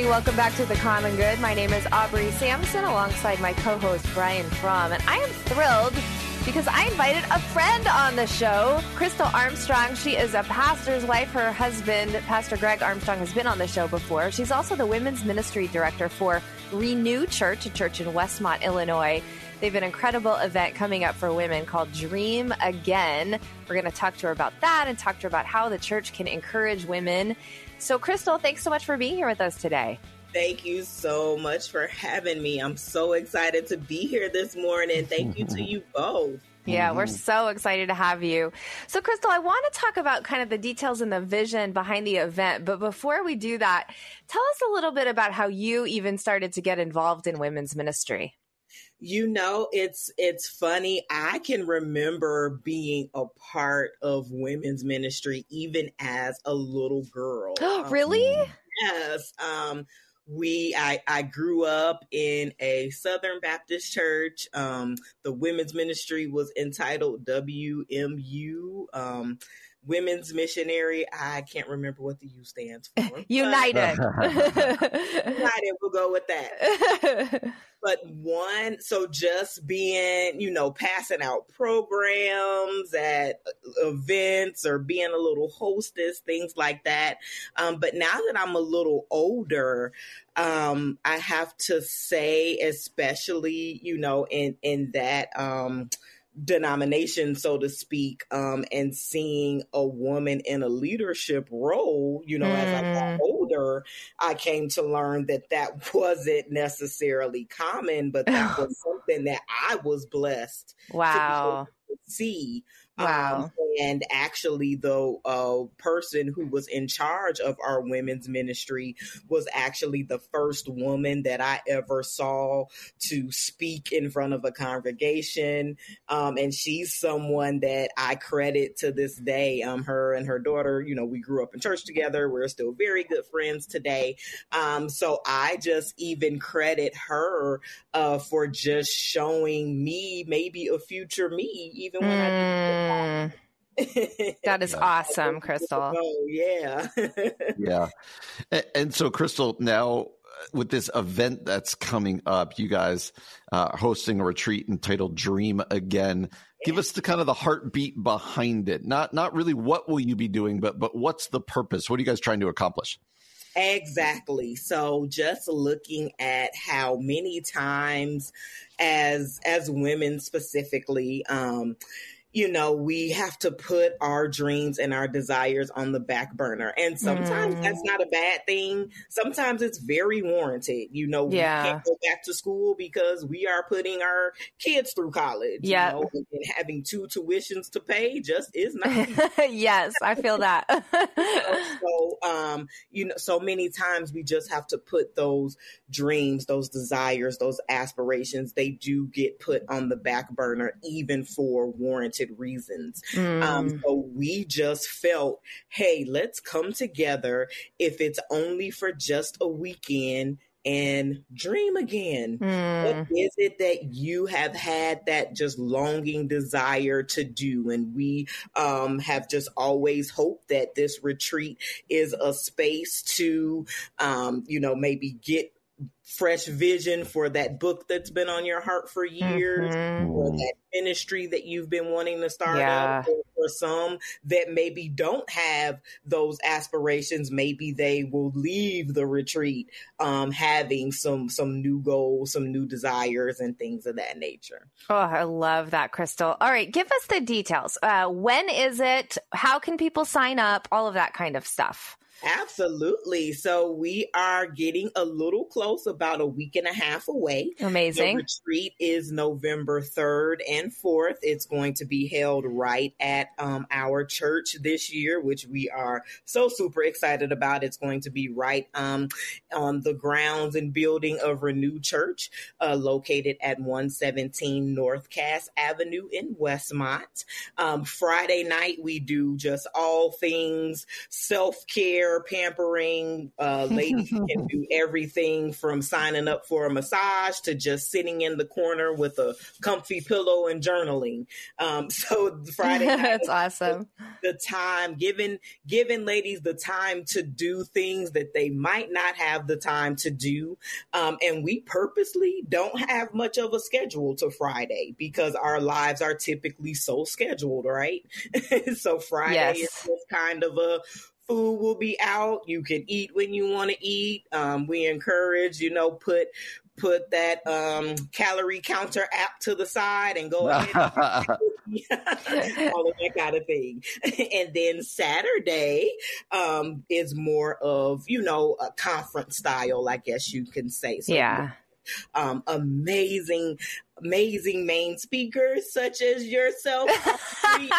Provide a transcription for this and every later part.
everybody, welcome back to The Common Good. My name is Aubrey Sampson alongside my co host Brian Fromm, and I am thrilled because I invited a friend on the show, Kristal Armstrong. She is a pastor's wife. Her husband, Pastor Greg Armstrong, has been on the show before. She's also the women's ministry director for Renew Church, a church in Westmont, Illinois. They have an incredible event coming up for women called Dream Again. We're going to talk to her about that and talk to her about how the church can encourage women. So, Kristal, thanks so much for being here with us today. Thank you so much for having me. I'm so excited to be here this morning. Thank you to you both. Yeah, we're mm-hmm. so excited to have you. So, Kristal, I want to talk about kind of the details and the vision behind the event. But before we do that, tell us a little bit about how you even started to get involved in women's ministry. You know, it's it's funny. I can remember being a part of women's ministry even as a little girl. really? Um, yes. Um we I, I grew up in a Southern Baptist church. Um, the women's ministry was entitled WMU. Um, Women's Missionary. I can't remember what the U stands for. United. United, we'll go with that. but one, so just being, you know, passing out programs at events or being a little hostess, things like that. Um, but now that I'm a little older, um, I have to say, especially, you know, in in that um denomination, so to speak, um, and seeing a woman in a leadership role, you know, mm. as I got older, I came to learn that that wasn't necessarily common, but that was something that I was blessed wow. to see. Wow. Um, and actually, the uh, person who was in charge of our women's ministry was actually the first woman that I ever saw to speak in front of a congregation. Um, and she's someone that I credit to this day. Um, her and her daughter, you know, we grew up in church together. We're still very good friends today. Um, so I just even credit her uh, for just showing me maybe a future me, even when mm. I Mm. that is awesome, Kristal. Oh, yeah. yeah. And, and, so, Kristal, now uh, with this event that's coming up, you guys uh, hosting a retreat entitled Dream Again. Give us the kind of the heartbeat behind it. Not not really what will you be doing, but but what's the purpose? What are you guys trying to accomplish? Exactly. So just looking at how many times as as women specifically um you know, we have to put our dreams and our desires on the back burner. And sometimes mm. that's not a bad thing. Sometimes it's very warranted. You know, yeah. we can't go back to school because we are putting our kids through college. Yeah. You know, and having two tuitions to pay just is not. yes, I feel that. so, um, you know, so many times we just have to put those dreams, those desires, those aspirations, they do get put on the back burner, even for warranted reasons. Um, Mm. Um, so we just felt, hey, let's come together if it's only for just a weekend and dream again. Mm. What is it that you have had that just longing desire to do? And we um, have just always hoped that this retreat is a space to, um, you know, maybe get fresh vision for that book that's been on your heart for years mm-hmm. or that ministry that you've been wanting to start yeah. up or for some that maybe don't have those aspirations. Maybe they will leave the retreat um, having some some new goals some new desires and things of that nature. Oh i love that Kristal. All right give us the details. Uh, when is it? How can people sign up? All of that kind of stuff Absolutely. So we are getting a little close, about a week and a half away. Amazing. The retreat is November 3rd and 4th. It's going to be held right at um, our church this year, which we are so super excited about. It's going to be right um, on the grounds and building of Renew Church, uh, located at 117 North Cass Avenue in Westmont. Um, Friday night, we do just all things self care, pampering. Uh, ladies can do everything from signing up for a massage to just sitting in the corner with a comfy pillow and journaling. Um, so Friday night, That's awesome. the time giving giving ladies the time to do things that they might not have the time to do um, and we purposely don't have much of a schedule to friday because our lives are typically so scheduled right so friday Yes. is just kind of a food will be out you can eat when you want to eat um, we encourage you know put put that um, calorie counter app to the side and go ahead all of that kind of thing. And then Saturday um, is more of, you know, a conference style, I guess you can say. So, Yeah. Um, amazing, amazing main speakers such as yourself. Woohoo!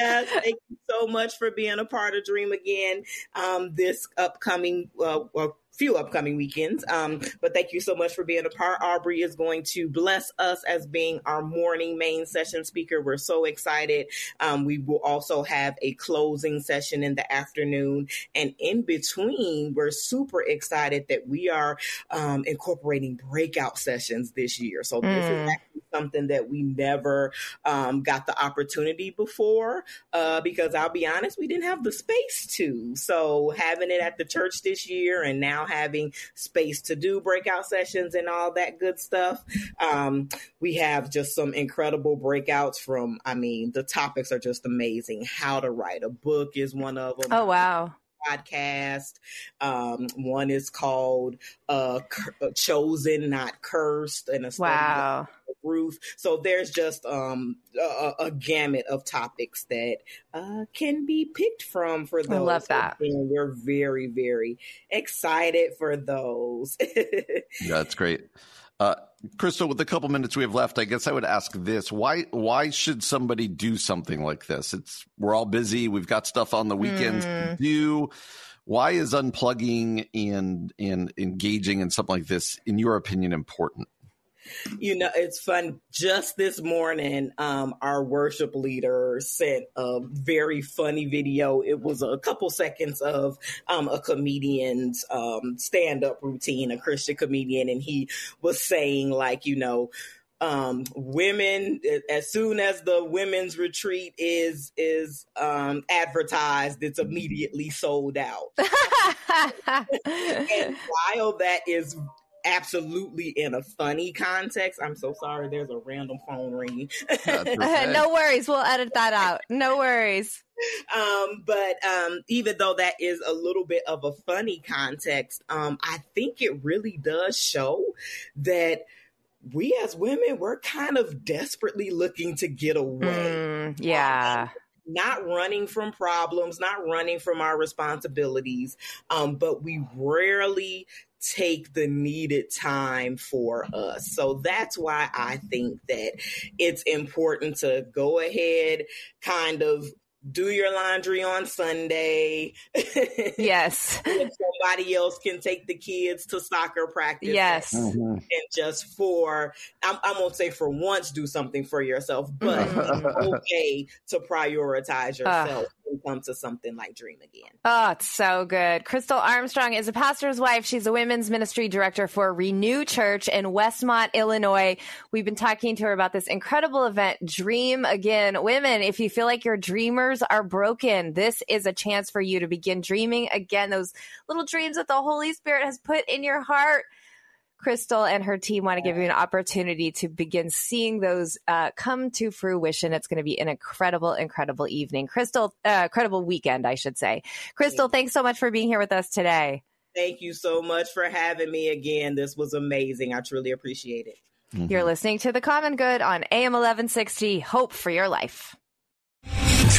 Yes, thank you so much for being a part of Dream Again um, this upcoming, uh, well, few upcoming weekends. Um, but thank you so much for being a part. Aubrey is going to bless us as being our morning main session speaker. We're so excited. Um, we will also have a closing session in the afternoon. And in between, we're super excited that we are um, incorporating breakout sessions this year. So this is Mm. actually something that we never um, got the opportunity before uh, because I'll be honest, we didn't have the space to. So having it at the church this year and now having space to do breakout sessions and all that good stuff, um, we have just some incredible breakouts from, I mean, the topics are just amazing. How to write a book is one of them Oh, wow. podcast. Um, one is called uh, Chosen, Not Cursed, and a Wow. Of Ruth. So there's just um, a, a gamut of topics that uh, can be picked from for those. I love that. And we're very, very excited for those. That's great. Uh, Kristal, with the couple minutes we have left, I guess I would ask this: Why why should somebody do something like this? It's we're all busy. We've got stuff on the weekends to do. Why is unplugging and and engaging in something like this, in your opinion, important? You know, it's fun. Just this morning, um, our worship leader sent a very funny video. It was a couple seconds of um, a comedian's um, stand up routine, a Christian comedian, and he was saying, like, you know, um, women as soon as the women's retreat is is um, advertised, it's immediately sold out. and while that is absolutely in a funny context, I'm so sorry. There's a random phone ringing. No worries. We'll edit that out. No worries. um, but um, even though that is a little bit of a funny context, um, I think it really does show that we as women we're kind of desperately looking to get away. Mm, yeah. not running from problems, not running from our responsibilities, um, but we rarely take the needed time for us. So that's why I think that it's important to go ahead, kind of do your laundry on Sunday. Yes. Somebody else can take the kids to soccer practice Yes. Mhm. and just for I'm, I won't say for once do something for yourself, but Mhm. it's okay to prioritize yourself and come to something like Dream Again. Oh, it's so good. Kristal Armstrong is a pastor's wife. She's a women's ministry director for Renew Church in Westmont, Illinois. We've been talking to her about this incredible event, Dream Again. Women, if you feel like your dreamers are broken, this is a chance for you to begin dreaming again. Those little dreams that the Holy Spirit has put in your heart. Kristal and her team want to give you an opportunity to begin seeing those uh, come to fruition. It's going to be an incredible, incredible evening. Kristal, uh, incredible weekend, I should say. Kristal, thanks so much for being here with us today. Thank you so much for having me again. This was amazing. I truly appreciate it. You're listening to The Common Good on AM 1160. Hope for your life.